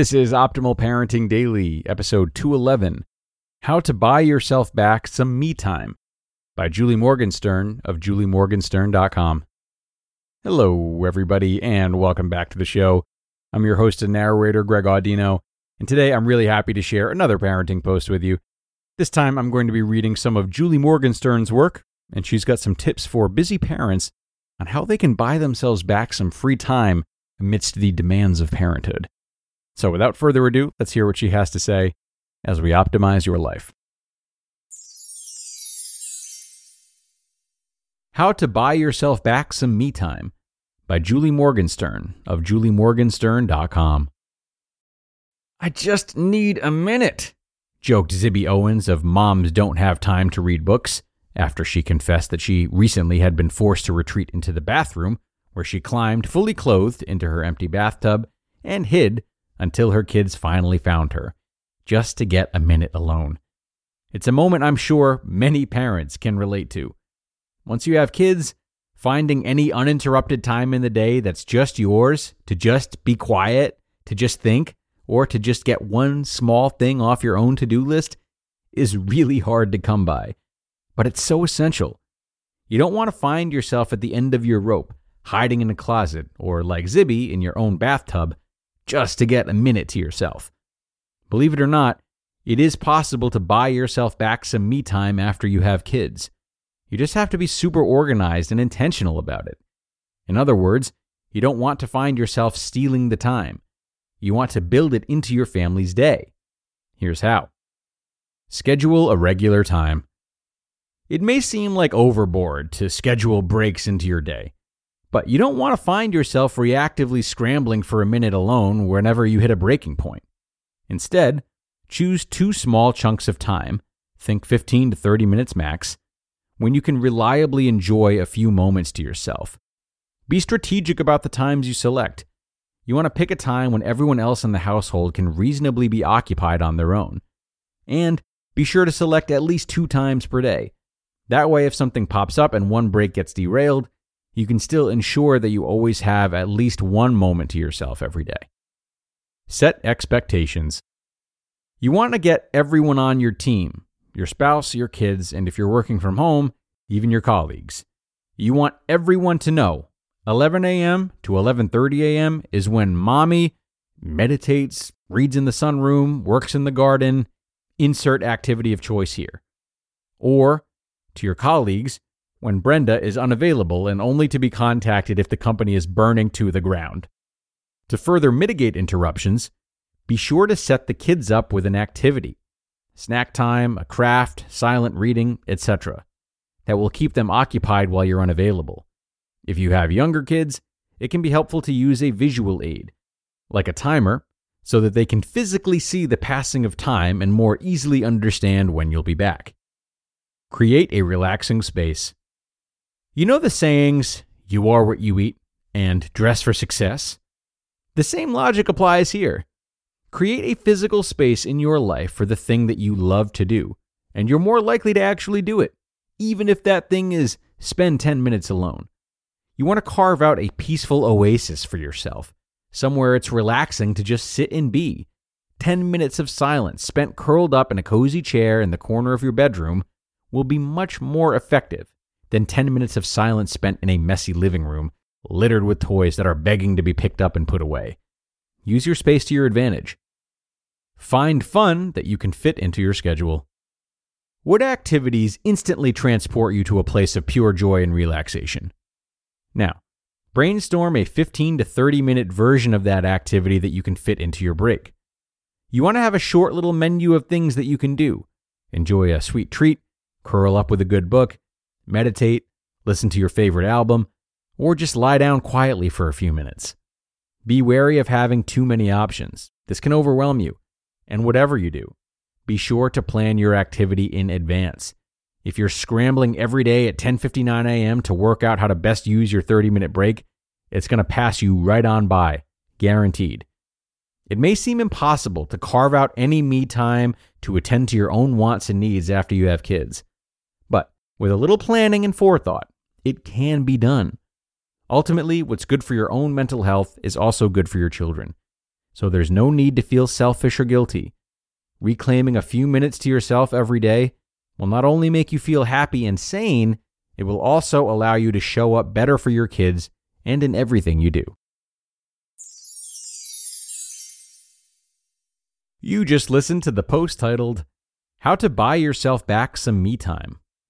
This is Optimal Parenting Daily, episode 211 How to Buy Yourself Back Some Me Time by Julie Morgenstern of juliemorgenstern.com. Hello, everybody, and welcome back to the show. I'm your host and narrator, Greg Audino, and today I'm really happy to share another parenting post with you. This time I'm going to be reading some of Julie Morgenstern's work, and she's got some tips for busy parents on how they can buy themselves back some free time amidst the demands of parenthood. So, without further ado, let's hear what she has to say as we optimize your life. How to Buy Yourself Back Some Me Time by Julie Morgenstern of juliemorgenstern.com. I just need a minute, joked Zibby Owens of Moms Don't Have Time to Read Books after she confessed that she recently had been forced to retreat into the bathroom, where she climbed fully clothed into her empty bathtub and hid until her kids finally found her, just to get a minute alone. It's a moment I'm sure many parents can relate to. Once you have kids, finding any uninterrupted time in the day that's just yours to just be quiet, to just think, or to just get one small thing off your own to do list is really hard to come by. But it's so essential. You don't want to find yourself at the end of your rope, hiding in a closet, or like Zibby in your own bathtub, just to get a minute to yourself. Believe it or not, it is possible to buy yourself back some me time after you have kids. You just have to be super organized and intentional about it. In other words, you don't want to find yourself stealing the time. You want to build it into your family's day. Here's how schedule a regular time. It may seem like overboard to schedule breaks into your day. But you don't want to find yourself reactively scrambling for a minute alone whenever you hit a breaking point. Instead, choose two small chunks of time, think 15 to 30 minutes max, when you can reliably enjoy a few moments to yourself. Be strategic about the times you select. You want to pick a time when everyone else in the household can reasonably be occupied on their own. And be sure to select at least two times per day. That way, if something pops up and one break gets derailed, you can still ensure that you always have at least one moment to yourself every day. Set expectations. You want to get everyone on your team your spouse, your kids, and if you're working from home, even your colleagues. You want everyone to know 11 a.m. to 11:30 a.m. is when mommy meditates, reads in the sunroom, works in the garden, insert activity of choice here. Or to your colleagues, when Brenda is unavailable and only to be contacted if the company is burning to the ground. To further mitigate interruptions, be sure to set the kids up with an activity snack time, a craft, silent reading, etc. that will keep them occupied while you're unavailable. If you have younger kids, it can be helpful to use a visual aid, like a timer, so that they can physically see the passing of time and more easily understand when you'll be back. Create a relaxing space. You know the sayings, you are what you eat, and dress for success? The same logic applies here. Create a physical space in your life for the thing that you love to do, and you're more likely to actually do it, even if that thing is spend 10 minutes alone. You want to carve out a peaceful oasis for yourself, somewhere it's relaxing to just sit and be. 10 minutes of silence spent curled up in a cozy chair in the corner of your bedroom will be much more effective than 10 minutes of silence spent in a messy living room littered with toys that are begging to be picked up and put away. use your space to your advantage. Find fun that you can fit into your schedule. What activities instantly transport you to a place of pure joy and relaxation? Now, brainstorm a 15 to 30 minute version of that activity that you can fit into your break. You want to have a short little menu of things that you can do. Enjoy a sweet treat, curl up with a good book, meditate, listen to your favorite album, or just lie down quietly for a few minutes. Be wary of having too many options. This can overwhelm you. And whatever you do, be sure to plan your activity in advance. If you're scrambling every day at 10:59 a.m. to work out how to best use your 30-minute break, it's going to pass you right on by, guaranteed. It may seem impossible to carve out any me time to attend to your own wants and needs after you have kids. With a little planning and forethought, it can be done. Ultimately, what's good for your own mental health is also good for your children. So there's no need to feel selfish or guilty. Reclaiming a few minutes to yourself every day will not only make you feel happy and sane, it will also allow you to show up better for your kids and in everything you do. You just listened to the post titled, How to Buy Yourself Back Some Me Time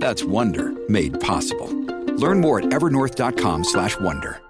That's Wonder made possible. Learn more at evernorth.com/wonder.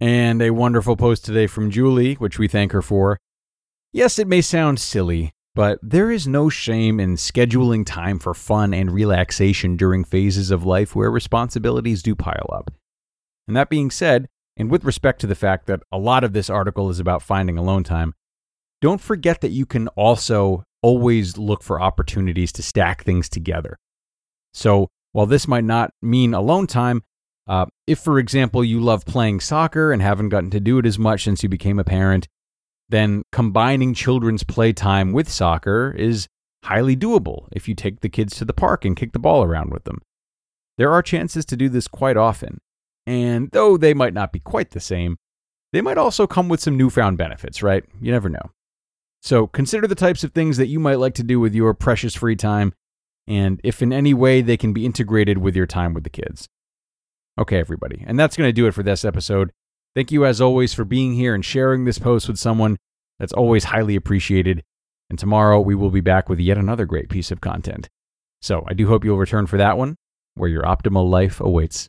And a wonderful post today from Julie, which we thank her for. Yes, it may sound silly, but there is no shame in scheduling time for fun and relaxation during phases of life where responsibilities do pile up. And that being said, and with respect to the fact that a lot of this article is about finding alone time, don't forget that you can also always look for opportunities to stack things together. So, while this might not mean alone time, uh, if, for example, you love playing soccer and haven't gotten to do it as much since you became a parent, then combining children's playtime with soccer is highly doable if you take the kids to the park and kick the ball around with them. There are chances to do this quite often, and though they might not be quite the same, they might also come with some newfound benefits, right? You never know. So consider the types of things that you might like to do with your precious free time, and if in any way they can be integrated with your time with the kids. Okay, everybody. And that's going to do it for this episode. Thank you, as always, for being here and sharing this post with someone. That's always highly appreciated. And tomorrow we will be back with yet another great piece of content. So I do hope you'll return for that one, where your optimal life awaits.